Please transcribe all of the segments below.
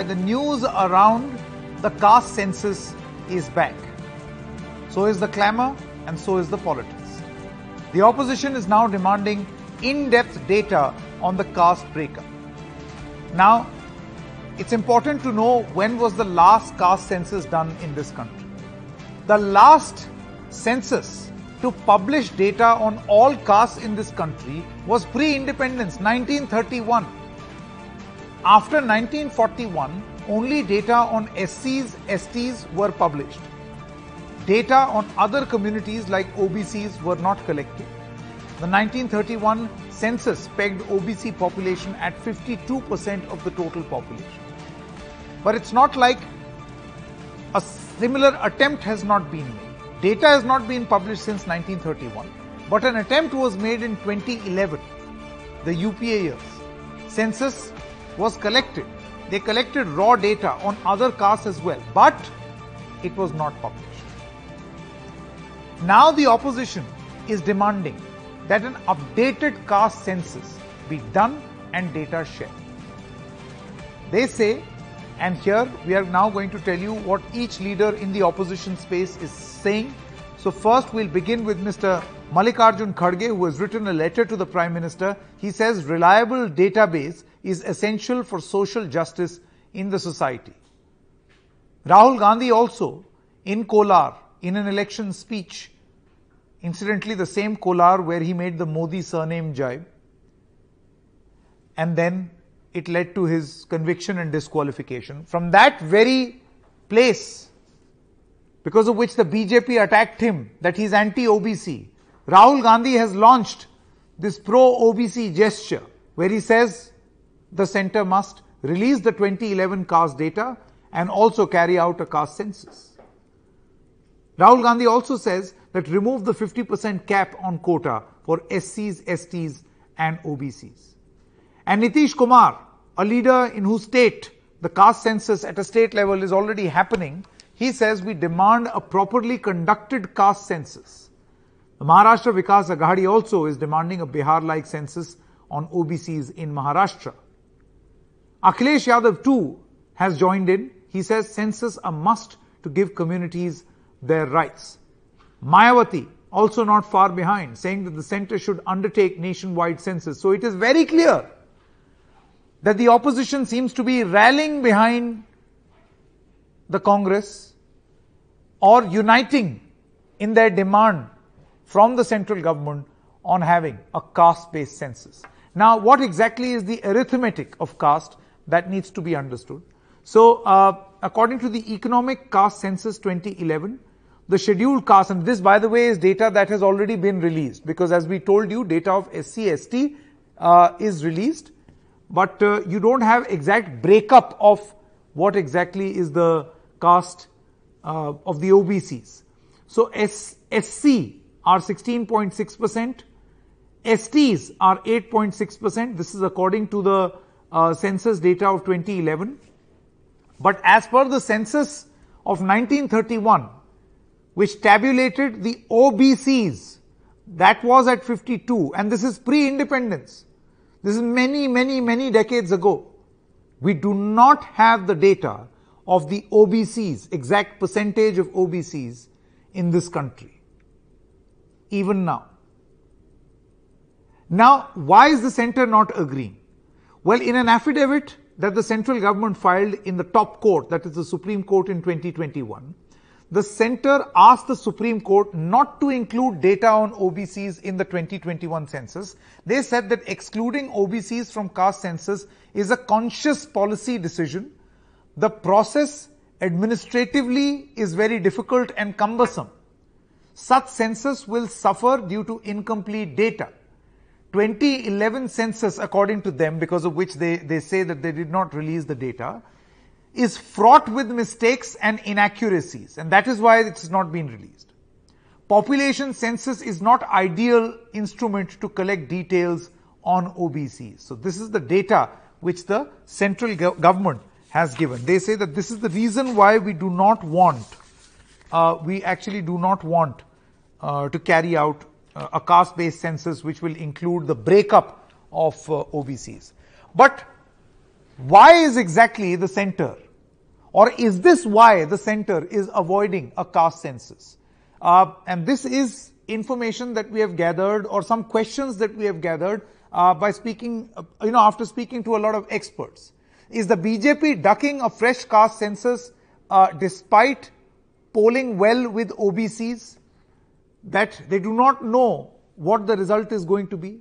The news around the caste census is back. So is the clamor and so is the politics. The opposition is now demanding in-depth data on the caste breakup. Now, it's important to know when was the last caste census done in this country. The last census to publish data on all castes in this country was pre-independence, 1931. After 1941, only data on SCs, STs were published. Data on other communities like OBCs were not collected. The 1931 census pegged OBC population at 52% of the total population. But it's not like a similar attempt has not been made. Data has not been published since 1931, but an attempt was made in 2011, the UPA years. Census was collected. They collected raw data on other castes as well, but it was not published. Now the opposition is demanding that an updated caste census be done and data shared. They say, and here we are now going to tell you what each leader in the opposition space is saying. So first we'll begin with Mr. Mallikarjun Kharge who has written a letter to the Prime Minister. He says reliable database is essential for social justice in the society. Rahul Gandhi also in Kolar in an election speech, incidentally the same Kolar where he made the Modi surname jibe and then it led to his conviction and disqualification. From that very place, because of which the BJP attacked him, that he's anti-OBC, Rahul Gandhi has launched this pro-OBC gesture where he says the center must release the 2011 caste data and also carry out a caste census. Rahul Gandhi also says that remove the 50% cap on quota for SCs, STs and OBCs. And Nitish Kumar, a leader in whose state the caste census at a state level is already happening, he says we demand a properly conducted caste census. The Maharashtra Vikas Aghadi also is demanding a Bihar-like census on OBCs in Maharashtra. Akhilesh Yadav too has joined in. He says census a must to give communities their rights. Mayawati also not far behind, saying that the center should undertake nationwide census. So it is very clear that the opposition seems to be rallying behind the Congress or uniting in their demand from the central government on having a caste-based census. Now, what exactly is the arithmetic of caste that needs to be understood? So, uh, according to the Economic Caste Census 2011, the scheduled caste, and this by the way is data that has already been released because as we told you, data of SC, ST uh, is released but uh, you don't have exact breakup of what exactly is the caste uh, of the OBCs. So SC are 16.6%, STs are 8.6%. This is according to the uh, census data of 2011. But as per the census of 1931, which tabulated the OBCs, that was at 52, and this is pre-independence. This is many, many, many decades ago. We do not have the data of the OBCs, exact percentage of OBCs in this country. Even now. Now, why is the center not agreeing? Well, in an affidavit that the central government filed in the top court, that is the Supreme Court in 2021, the center asked the Supreme Court not to include data on OBCs in the 2021 census. They said that excluding OBCs from caste census is a conscious policy decision. The process administratively is very difficult and cumbersome. Such census will suffer due to incomplete data. 2011 census, according to them, because of which they, they say that they did not release the data, is fraught with mistakes and inaccuracies and that is why it has not been released. Population census is not ideal instrument to collect details on OBCs. So this is the data which the central go government has given. They say that this is the reason why we do not want, uh, we actually do not want uh, to carry out a caste-based census which will include the breakup of uh, OBCs. But why is exactly the center, or is this why the center is avoiding a caste census? Uh, and this is information that we have gathered, or some questions that we have gathered uh, by speaking, uh, you know, after speaking to a lot of experts. Is the BJP ducking a fresh caste census uh, despite polling well with OBCs? That they do not know what the result is going to be?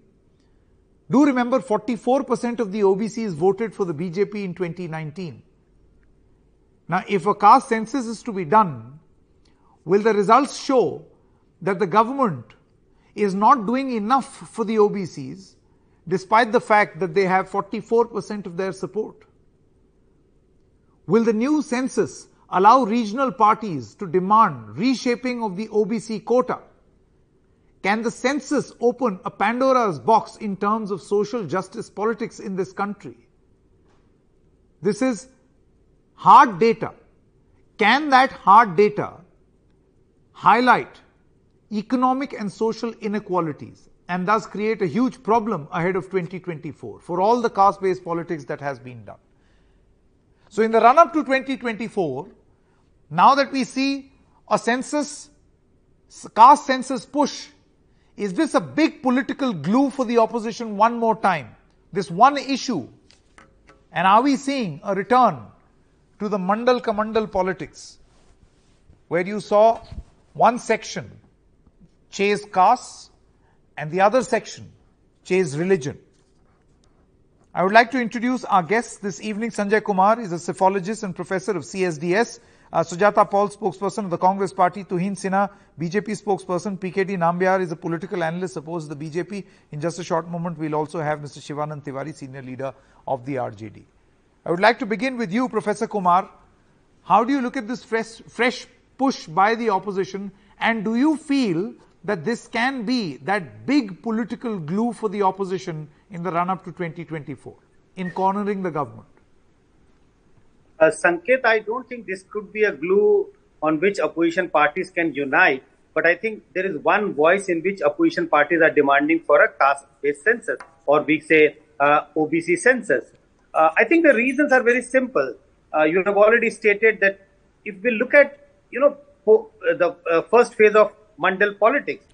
Do remember 44% of the OBCs voted for the BJP in 2019. Now, if a caste census is to be done, will the results show that the government is not doing enough for the OBCs despite the fact that they have 44% of their support? Will the new census allow regional parties to demand reshaping of the OBC quota? Can the census open a Pandora's box in terms of social justice politics in this country? This is hard data. Can that hard data highlight economic and social inequalities and thus create a huge problem ahead of 2024 for all the caste based politics that has been done? So, in the run up to 2024, now that we see a census, caste census push is this a big political glue for the opposition one more time? This one issue. And are we seeing a return to the Mandal Kamandal politics where you saw one section chase caste and the other section chase religion? I would like to introduce our guest this evening. Sanjay Kumar is a psephologist and professor of CSDS. Uh, Sujata Paul, spokesperson of the Congress Party, Tuhin Sinha, BJP spokesperson, PKD Nambiar is a political analyst to the BJP. In just a short moment, we'll also have Mr. Shivanand Tiwari, senior leader of the RJD. I would like to begin with you, Professor Kumar. How do you look at this fresh, fresh push by the opposition, and do you feel that this can be that big political glue for the opposition in the run up to 2024 in cornering the government? Uh, Sanket, I don't think this could be a glue on which opposition parties can unite, but I think there is one voice in which opposition parties are demanding for a caste-based census, or we say uh, OBC census. Uh, I think the reasons are very simple. Uh, you have already stated that if we look at, you know, uh, the uh, first phase of Mandal politics,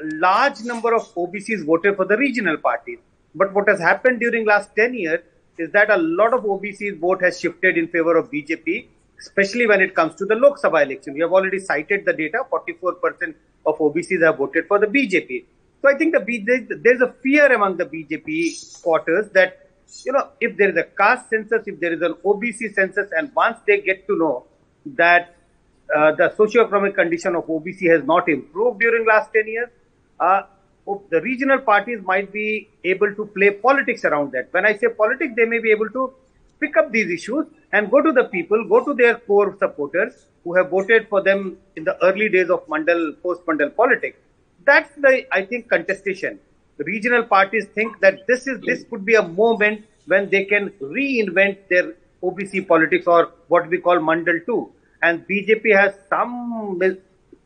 a large number of OBCs voted for the regional parties. But what has happened during last 10 years is that a lot of OBC's vote has shifted in favor of BJP, especially when it comes to the Lok Sabha election. We have already cited the data, 44% of OBCs have voted for the BJP. So I think the there's a fear among the BJP quarters that, you know, if there is a caste census, if there is an OBC census, and once they get to know that uh, the socio-economic condition of OBC has not improved during last 10 years, uh, the regional parties might be able to play politics around that. When I say politics, they may be able to pick up these issues and go to the people, go to their core supporters who have voted for them in the early days of Mandal, post-Mandal politics. That's the, I think, contestation. The regional parties think that this is, this could be a moment when they can reinvent their OBC politics or what we call Mandal 2. And BJP has some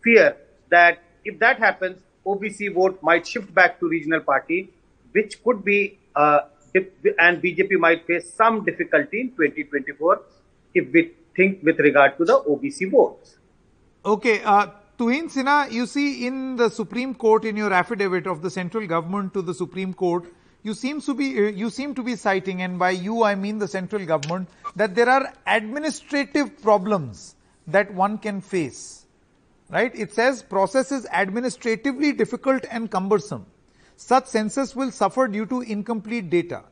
fear that if that happens, OBC vote might shift back to regional party, which could be, uh, and BJP might face some difficulty in 2024 if we think with regard to the OBC votes. Okay, uh, Tuhin Sinha, you see in the Supreme Court, in your affidavit of the central government to the Supreme Court, you seem to be uh, you seem to be citing, and by you I mean the central government, that there are administrative problems that one can face right? It says process is administratively difficult and cumbersome. Such census will suffer due to incomplete data.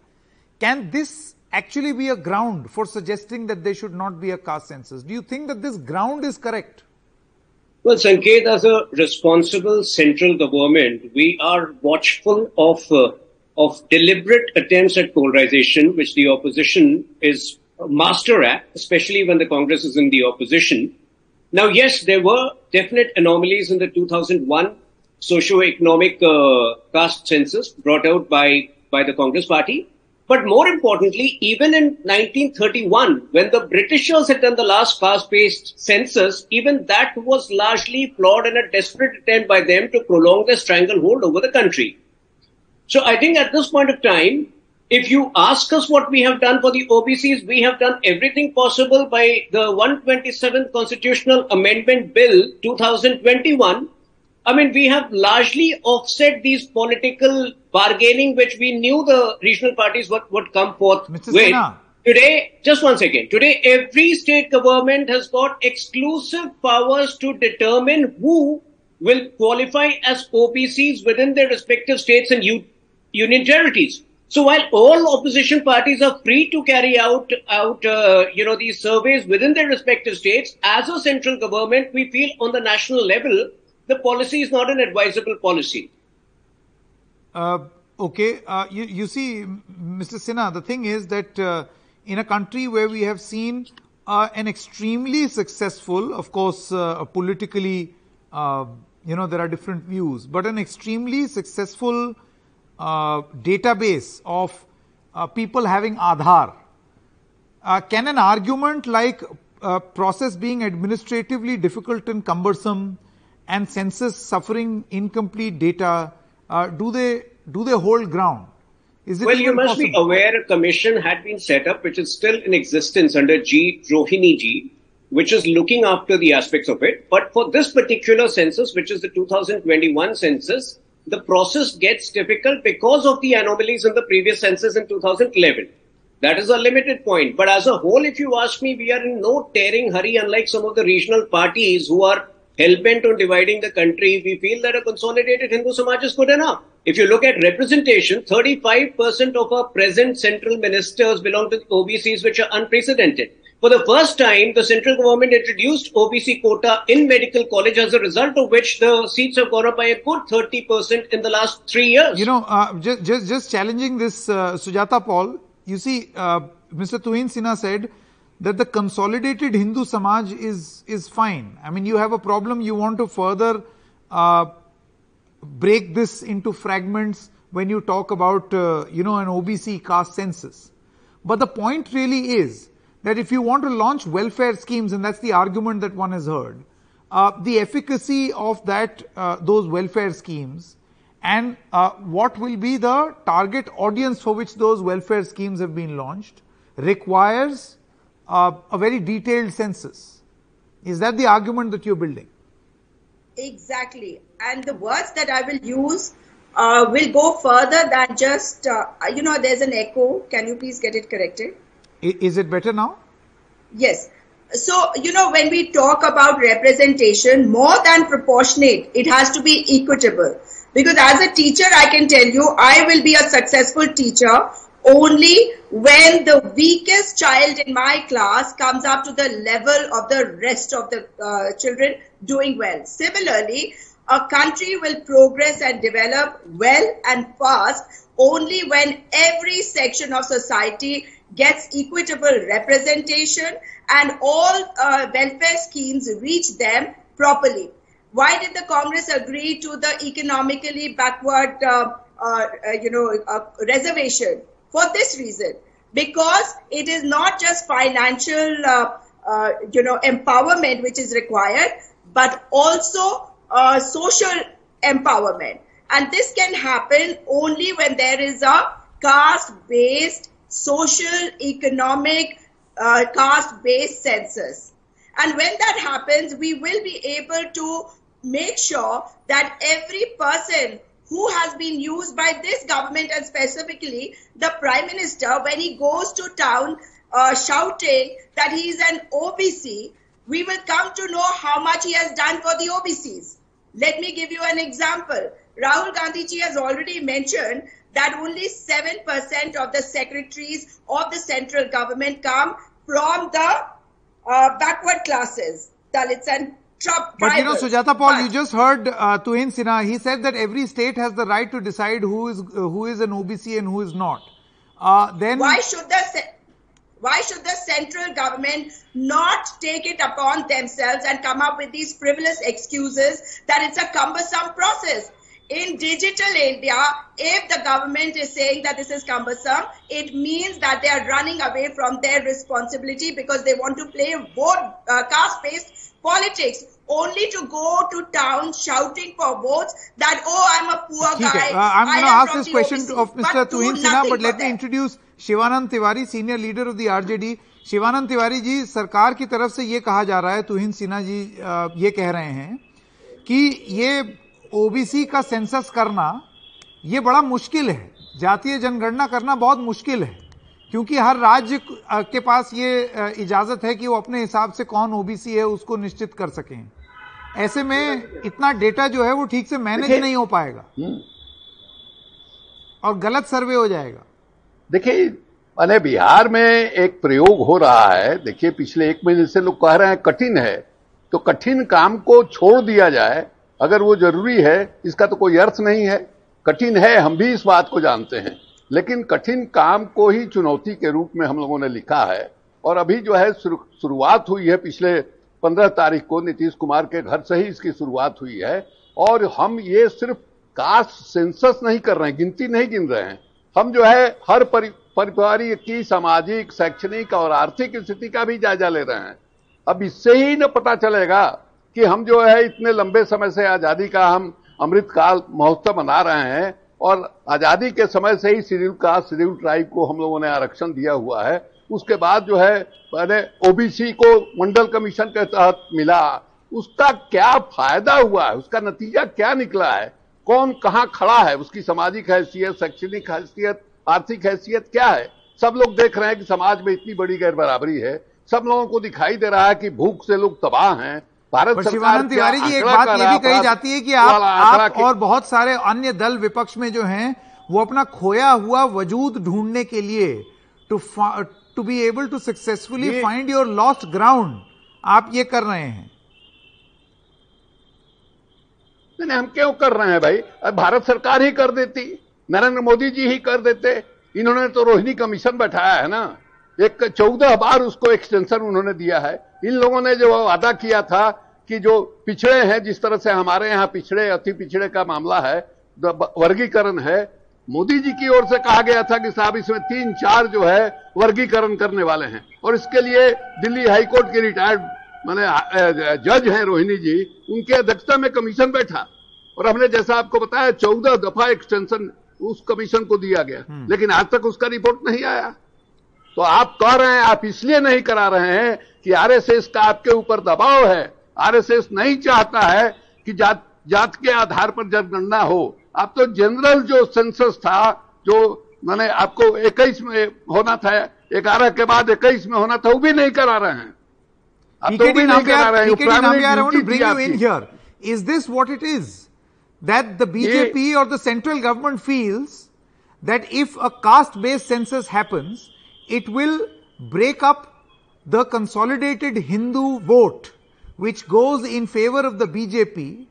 Can this actually be a ground for suggesting that there should not be a caste census? Do you think that this ground is correct? Well, Sanket, as a responsible central government, we are watchful of uh, of deliberate attempts at polarization, which the opposition is master at, especially when the Congress is in the opposition. Now, yes, there were definite anomalies in the 2001 socio-economic uh, caste census brought out by, by the Congress party. But more importantly, even in 1931, when the Britishers had done the last caste-based census, even that was largely flawed and a desperate attempt by them to prolong their stranglehold over the country. So I think at this point of time, if you ask us what we have done for the OBCs, we have done everything possible by the 127th Constitutional Amendment Bill 2021. I mean, we have largely offset these political bargaining, which we knew the regional parties would, would come forth Mr. with. Today, just one second. Today, every state government has got exclusive powers to determine who will qualify as OBCs within their respective states and u- union territories. So while all opposition parties are free to carry out, out, uh, you know, these surveys within their respective states, as a central government, we feel on the national level, the policy is not an advisable policy. Uh, okay, uh, you, you see, Mr. Sinha, the thing is that uh, in a country where we have seen uh, an extremely successful, of course, uh, politically, you know, there are different views, but an extremely successful uh, database of uh, people having Aadhaar. Uh, can an argument like uh, process being administratively difficult and cumbersome and census suffering incomplete data uh, do they do they hold ground is it Well, you must be aware a commission had been set up, which is still in existence under G. Rohini G, which is looking after the aspects of it. But for this particular census, which is the 2021 census, the process gets difficult because of the anomalies in the previous census in 2011. That is a limited point. But as a whole, if you ask me, we are in no tearing hurry, unlike some of the regional parties who are hell-bent on dividing the country. We feel that a consolidated Hindu Samaj is good enough. If you look at representation, 35% of our present central ministers belong to the OBCs, which are unprecedented. For the first time, the central government introduced OBC quota in medical college, as a result of which the seats have gone up by a good 30% in the last three years. you know uh, just, just just challenging this uh, sujata paul you see uh, mr tuhin sinha said that the consolidated hindu samaj is is fine i mean you have a problem you want to further uh, break this into fragments when you talk about uh, you know an obc caste census but the point really is that if you want to launch welfare schemes and that's the argument that one has heard uh, the efficacy of that uh, those welfare schemes and uh, what will be the target audience for which those welfare schemes have been launched requires uh, a very detailed census is that the argument that you're building Exactly. And the words that I will use uh, will go further than just, uh, you know, there's an echo. Can you please get it corrected? Is it better now Yes. So, you know, when we talk about representation, more than proportionate, it has to be equitable. Because as a teacher, I can tell you, I will be a successful teacher only when the weakest child in my class comes up to the level of the rest of the uh, children doing well. Similarly, a country will progress and develop well and fast only when every section of society gets equitable representation and all uh, welfare schemes reach them properly. Why did the Congress agree to the economically backward, uh, uh, uh, you know, uh, reservation? For this reason, because it is not just financial, uh, you know, empowerment which is required, but also social empowerment. And this can happen only when there is a caste-based, social, economic, uh, caste-based census. And when that happens, we will be able to make sure that every person who has been used by this government and specifically the prime minister when he goes to town uh, shouting that he is an OBC, we will come to know how much he has done for the OBCs. Let me give you an example. Rahul Gandhi ji has already mentioned that only 7% of the secretaries of the central government come from the uh, backward classes, Dalits and Trump. But you know. Sujata Paul, But- you just heard uh, Tuhin Sinha. He said that every state has the right to decide who is uh, who is an OBC and who is not. Uh, then why should the why should the central government not take it upon themselves and come up with these frivolous excuses that it's a cumbersome process? In digital India, if the government is saying that this is cumbersome, it means that they are running away from their responsibility because they want to play vote uh, caste-based politics. only to go to town shouting for votes that, oh, I'm a poor ठीक guy. uh, I'm going to ask this question OBC, of Mr. Tuhin Sinha, but let me them. introduce Shivanand Tiwari senior leader of the RJD Shivanand Tiwari ji सरकार की तरफ़ से ये कहा जा रहा है तुहिन सिन्हा जी ये कह रहे हैं कि ये ओबीसी का सेंसस करना ये बड़ा मुश्किल है। जातीय जनगणना करना बहुत मुश्किल है क्योंकि हर राज्य के पास ये इजाज़त है कि वो अपने हिसाब से कौन ओबीसी है उसको निश्चित कर सकें। ऐसे में इतना डेटा जो है वो ठीक से मैनेज नहीं हो पाएगा। और गलत सर्वे हो जाएगा। देखिए मैंने बिहार में एक प्रयोग हो रहा है। देखिए पिछले एक महीने से लोग कह रहे हैं कठिन है। तो कठिन काम को छोड़ दिया जाए अगर वो ज़रूरी है, इसका तो कोई अर्थ नहीं है। कठिन है, हम भी इस बात को जानते हैं। लेकिन कठिन काम को ही चुनौती के रूप में हम लोगों ने लिखा है। और अभी जो है शुरुआत हुई है पिछले पंद्रह तारीख को, नीतीश कुमार के घर से ही इसकी शुरुआत हुई है। और हम ये सिर्फ़ कास्ट सेंसस नहीं कर रहे हैं, गिनती नहीं गिन रहे हैं। हम जो है, हर परि- परिवार की सामाजिक, शैक्षणिक और आर्थिक स्थिति का भी जायजा ले रहे हैं। अब इससे ही न पता चलेगा कि हम जो है इतने लंबे समय से आज़ादी का हम अमृत काल महोत्सव मना रहे हैं और आज़ादी के समय से ही शेड्यूल कास्ट शेड्यूल ट्राइब को हम लोगों ने आरक्षण दिया हुआ है। उसके बाद जो है मैंने ओबीसी को मंडल कमीशन के तहत मिला। उसका क्या फ़ायदा हुआ है? उसका नतीजा क्या निकला है? कौन कहाँ खड़ा है? उसकी सामाजिक हैसियत, शैक्षणिक हैसियत, आर्थिक हैसियत क्या है? सब लोग देख रहे हैं कि समाज में इतनी बड़ी गैर बराबरी है। सब लोगों को दिखाई दे रहा है कि भूख से लोग तबाह हैं। भारत पर शिवानंद तिवारी जी एक बात ये भी कही जाती है कि आप आप और बहुत सारे अन्य दल विपक्ष में जो हैं वो अपना खोया हुआ वजूद ढूँढने के लिए to to be able to successfully find your lost ground आप ये कर रहे हैं। नहीं नहीं, हम क्यों कर रहे हैं भाई? भारत सरकार ही कर देती नरेंद्र मोदी जी ही कर देते। इन्होंने तो रोहिणी कमीशन बैठाया है ना। एक चौदह बार उसको एक्सटेंशन उन्होंने दिया है। इन लोगों ने जो वादा किया था कि जो पिछड़े हैं जिस तरह से हमारे यहाँ पिछड़े अति पिछड़े का मामला है वर्गीकरण है मोदी जी की ओर से कहा गया था कि साहब इसमें तीन चार जो है वर्गीकरण करने वाले हैं। और इसके लिए दिल्ली हाईकोर्ट के रिटायर्ड मैंने जज हैं रोहिणी जी उनके अध्यक्षता में कमीशन बैठा। और हमने जैसा आपको बताया चौदह दफ़ा एक्सटेंशन उस कमीशन को दिया गया। लेकिन आज तक उसका रिपोर्ट नहीं आया। तो आप कह रहे हैं आप इसलिए नहीं करा रहे हैं कि आरएसएस का आपके ऊपर दबाव है आरएसएस नहीं चाहता है कि जात जात के आधार पर जनगणना हो आप तो जनरल जो सेंसस था जो मैंने आपको इक्कीस में होना था ग्यारह के बाद इक्कीस में होना था वो भी नहीं करा रहे हैं आप तो भी नहीं करा रहे हैं. Is this what it is? That the BJP or the central government feels that if a caste-based census happens, it will break up the consolidated Hindu vote, which goes in favor of the BJP,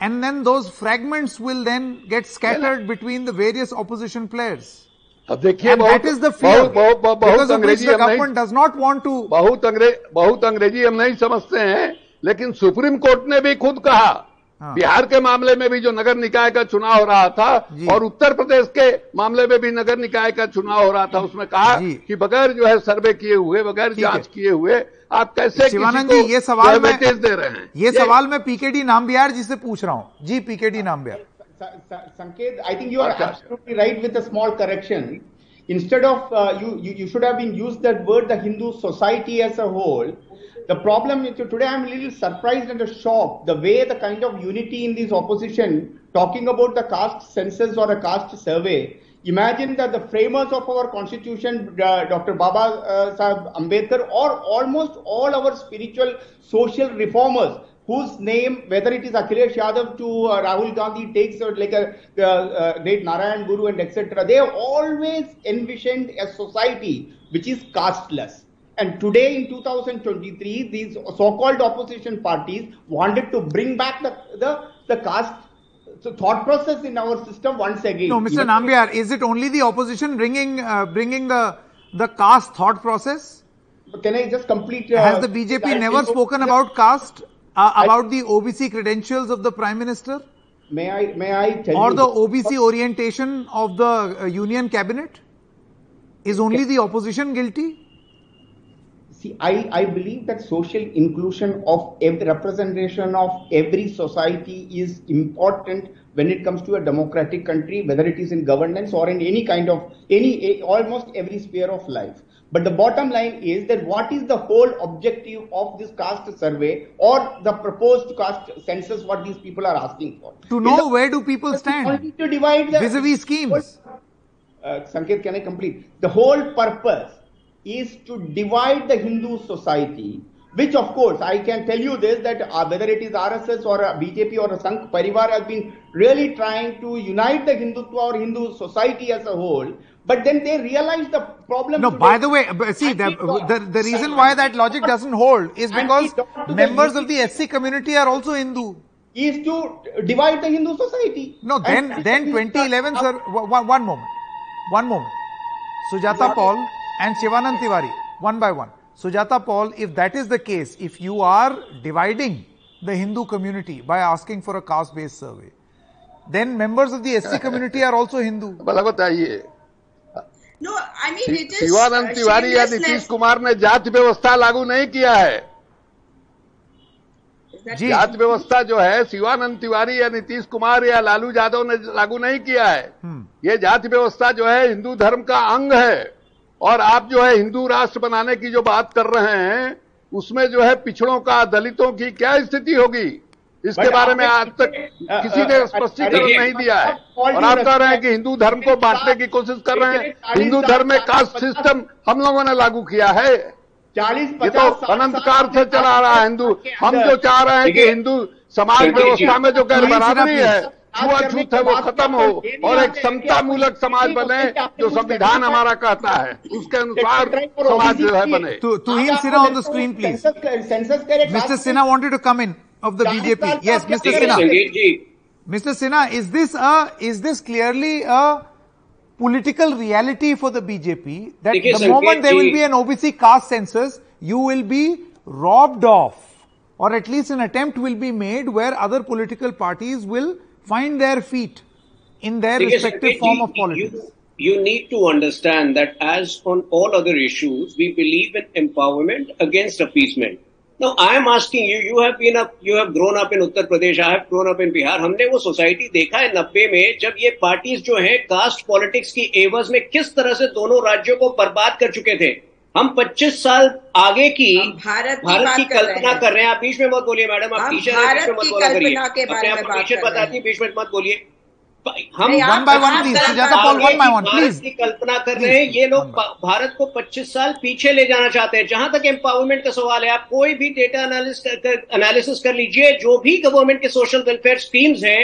and then those fragments will then get scattered between the various opposition players. अब देखिए And बहुत that is the fear, बहुत बहुत बहुत, because बहुत of which अंग्रेजी the हम नहीं government does not want to बहुत अंग्रेज बहुत अंग्रेजी हम नहीं समझते हैं लेकिन सुप्रीम कोर्ट ने भी खुद कहा हाँ। बिहार के मामले में भी जो नगर निकाय का चुनाव हो रहा था और उत्तर प्रदेश के मामले में भी नगर निकाय का चुनाव हो रहा था उसमें कहा कि बगैर जो है सर्वे किए हुए बगैर जाँच किए हुए आप कैसे शिवानंद जी ये सवाल मैं दे रहे हैं ये सवाल मैं पीकेडी नामबियार जी से पूछ रहा हूँ जी PKD Sa- Sa- Sanket, I think you are Okay. absolutely right with a small correction. Instead of uh, you, you, you should have been used that word, the Hindu society as a whole. The problem is today I'm a little surprised and shocked the way the kind of unity in this opposition talking about the caste census or a caste survey. Imagine that the framers of our constitution, uh, Dr. Baba uh, Sahib Ambedkar, or almost all our spiritual social reformers, whose name, whether it is Akhilesh Yadav to uh, Rahul Gandhi, takes uh, like a uh, uh, great Narayan Guru and etc. They have always envisioned a society which is casteless. And today in 2023, these so-called opposition parties wanted to bring back the the, the caste so thought process in our system once again. no mr nambiar is it only the opposition bringing uh, bringing the the caste thought process Can I just complete? Uh, has the bjp that- never spoken about caste uh, about the obc credentials of the prime minister May I? May I tell or you? the obc orientation of the uh, union cabinet is only the opposition guilty See, I, I believe that social inclusion of every representation of every society is important when it comes to a democratic country, whether it is in governance or in any kind of any almost every sphere of life. But the bottom line is that what is the whole objective of this caste survey or the proposed caste census? What these people are asking for To know the- where do people stand to divide the vis-a-vis schemes. uh, Sanket, can I complete? The whole purpose is to divide the Hindu society, which of course I can tell you this that uh, whether it is RSS or a BJP or a Sangh Parivar has been really trying to unite the Hindutva or Hindu society as a whole, but then they realize the problem. No, today- by the way, see, the, the, the reason why that logic doesn't hold is because members of the SC community are also Hindu. is to divide the Hindu society. No, then, And- then 2011, sir, one, one moment, one moment. Sujata Paul and Shivanand Tiwari, one by one. Sujata Paul, if that is the case, if you are dividing the Hindu community by asking for a caste-based survey, then members of the SC community are also Hindu. No, I mean it is Shivanand uh, Tiwari या. नीतीश कुमार ने जाति व्यवस्था लागू नहीं किया है जी जाति व्यवस्था जो है शिवानंद तिवारी या नीतीश कुमार या लालू यादव ने लागू नहीं किया है ये जाति व्यवस्था जो है हिंदू धर्म का अंग है और आप जो है हिंदू राष्ट्र बनाने की जो बात कर रहे हैं उसमें जो है पिछड़ों का दलितों की क्या स्थिति होगी? इसके बारे में आज तक किसी ने स्पष्टीकरण नहीं दिया है। और आप कह रहे हैं कि हिंदू धर्म को बांटने की कोशिश कर रहे हैं। हिंदू धर्म में कास्ट सिस्टम हम लोगों ने लागू किया है। चालीस ये तो अनंत काल से चला रहा है हिंदू। हम जो चाह रहे हैं कि हिंदू समाज व्यवस्था में जो गैर बराबरी है। छुआ छूत है वो खत्म हो और एक समता मूलक समाज बने जो संविधान हमारा कहता है उसके अनुसार समाज जो है बने। तू ही Sinha on the screen please mister Sinha wanted to come in of the BJP yes mister Sinha mister Sinha is this is this clearly a political reality for the BJP that the moment they will be an OBC caste census you will be robbed of or at least an attempt will be made where other political parties will find their feet in their देखिए, respective form of politics. You, you need to understand that as on all other issues, we believe in empowerment against appeasement. Now, I am asking you, you have been up, you have grown up in Uttar Pradesh, I have grown up in Bihar. हमने वो society देखा है नब्बे में जब ये parties जो हैं कास्ट पॉलिटिक्स की एवज में किस तरह से दोनों राज्यों को बर्बाद कर चुके थे हम 25 साल आगे की भारत की भारत की कल्पना कर रहे हैं। आप बीच में मत बोलिए मैडम आप टीचर हैं बीच में मत बोला करिए। अपने आप टीचर बताती हैं। बीच में मत बोलिए। हम by हैं। one, भारत की कल्पना कर रहे हैं ये लोग भारत को 25 साल पीछे ले जाना चाहते हैं। जहाँ तक एम्पावरमेंट का सवाल है आप कोई भी डेटा एनालिसिस कर लीजिए जो भी गवर्नमेंट के सोशल वेलफेयर स्कीम्स हैं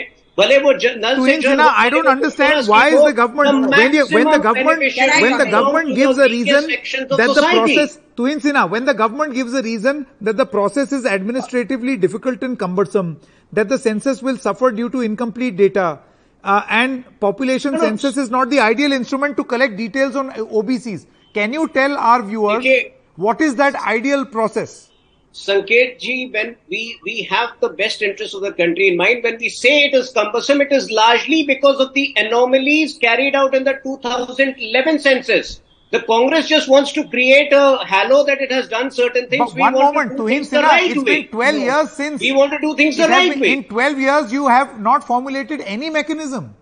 Sinha, I don't understand why is the government the when, when the government when the government gives a reason that the process Tuhin Sinha, when the government gives a reason that the process is administratively difficult and cumbersome, that the census will suffer due to incomplete data, uh, and population no, no. census is not the ideal instrument to collect details on OBCs. Can you tell our viewers okay. what is that ideal process? Sanket ji, when we, we have the best interest of the country in mind, when we say it is cumbersome, it is largely because of the anomalies carried out in the 2011 census. The Congress just wants to create a halo that it has done certain things. But we one moment, to things Sinha, right it's way. been 12 years since We want to do things the right been- way. In 12 years, you have not formulated any mechanism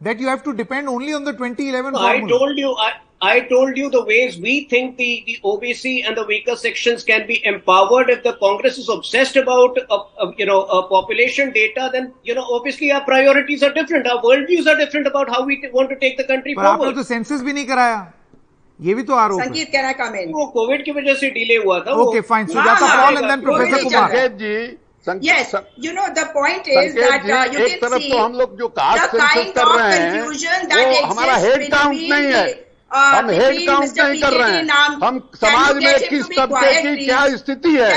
that you have to depend only on the 2011 I formula. told you, I, I told you the ways we think the, the OBC and the weaker sections can be empowered. If the Congress is obsessed about, uh, uh, you know, a population data, then, you know, obviously our priorities are different. Our worldviews are different about how we want to take the country पर forward. तो census भी नहीं कराया. ये भी तो आरोप संकेत कैन आई कम वो कोविड की वजह से डिले हुआ था okay fine Sujata Paul and then professor Kumar ji Yes, you know the point is that uh, you can see the kind of confusion that exists between the हम head count नहीं कर रहे हैं। हम समाज में किस तबके की क्या स्थिति है?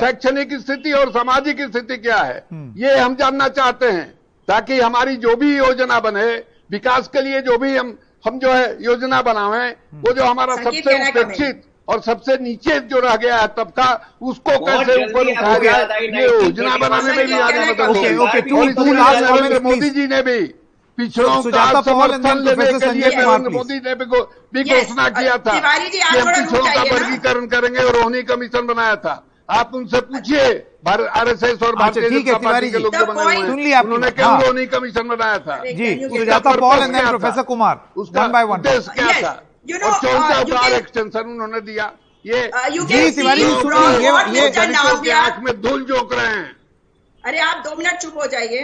शैक्षणिक स्थिति और सामाजिक स्थिति क्या है? ये हम जानना चाहते हैं ताकि हमारी जो भी योजना बने विकास के लिए जो भी हम हम जो है योजना बनावे वो जो हमारा सबसे उपेक्षित और सबसे नीचे जो रह गया है तबका उसको कैसे ऊपर उठाया गया ये योजना बनाने में भी आगे मदद ओके मोदी जी ने भी तो तो पिछड़ों का समर्थन लेने के लिए नरेंद्र मोदी ने भी घोषणा किया था कि हम पिछड़ों का वर्गीकरण करेंगे और रोहनी कमीशन बनाया था। आप उनसे पूछिए आरएसएस और भारतीय जनता पार्टी के लोग सुन लिया उन्होंने क्यों रोहनी कमीशन बनाया था। जी प्रोफेसर कुमार उसका उद्देश्य क्या था? और चौथा बार एक्सटेंशन उन्होंने दिया। ये जी तिवारी ये आँख में धूल झोंक रहे हैं अरे आप दो मिनट चुप हो जाइए।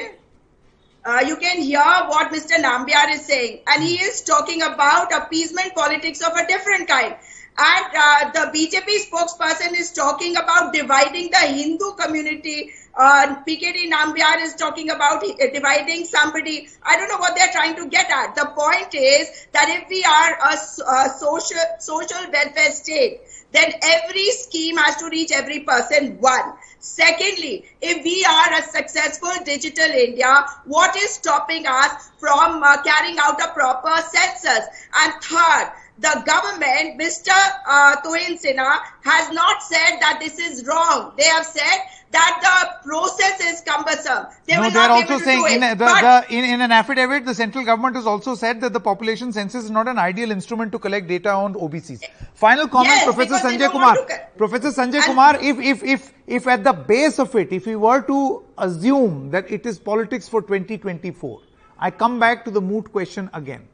Uh, you can hear what Mr. Nambiar is saying, and he is talking about appeasement politics of a different kind. And uh, the BJP spokesperson is talking about dividing the Hindu community. Uh, PKD Nambiar is talking about dividing somebody. I don't know what they're trying to get at. The point is that if we are a social social welfare state, then every scheme has to reach every person one. Secondly, if we are a successful digital India, what is stopping us from uh, carrying out a proper census? And third, the government, Mr. Uh, Tuhin Sinha, has not said that this is wrong. They have said that the process is cumbersome. They no, they are also saying in, a, the, the, in, in an affidavit, the central government has also said that the population census is not an ideal instrument to collect data on OBCs. Final comment, Yes, Professor Sanjay Kumar. want to co- Professor Sanjay Kumar, if, if, if, if at the base of it, if we were to assume that it is politics for 2024, I come back to the moot question again.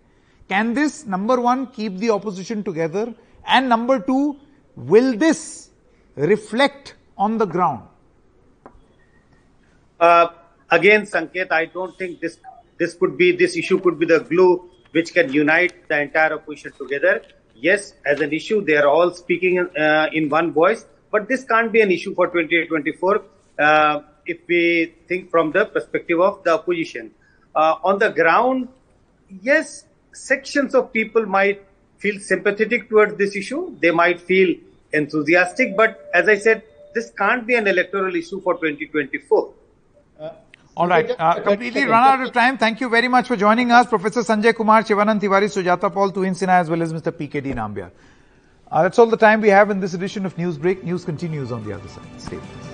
Can this, number one, keep the opposition together? And number two, will this reflect on the ground? Uh, again, Sanket, I don't think this this could be this issue could be the glue which can unite the entire opposition together. Yes, as an issue, they are all speaking uh, in one voice, but this can't be an issue for 2024 uh, if we think from the perspective of the opposition. Uh, on the ground, yes, sections of people might feel sympathetic towards this issue. They might feel enthusiastic, but as I said, this can't be an electoral issue for 2024. All right. Uh, completely run out of time. Thank you very much for joining us, Professor Sanjay Kumar, Shivanand Tiwari, Sujata Paul, Tuhin Sinha, as well as Mr. PKD Nambiar. Uh, that's all the time we have in this edition of Newsbreak. News continues on the other side. Stay with us.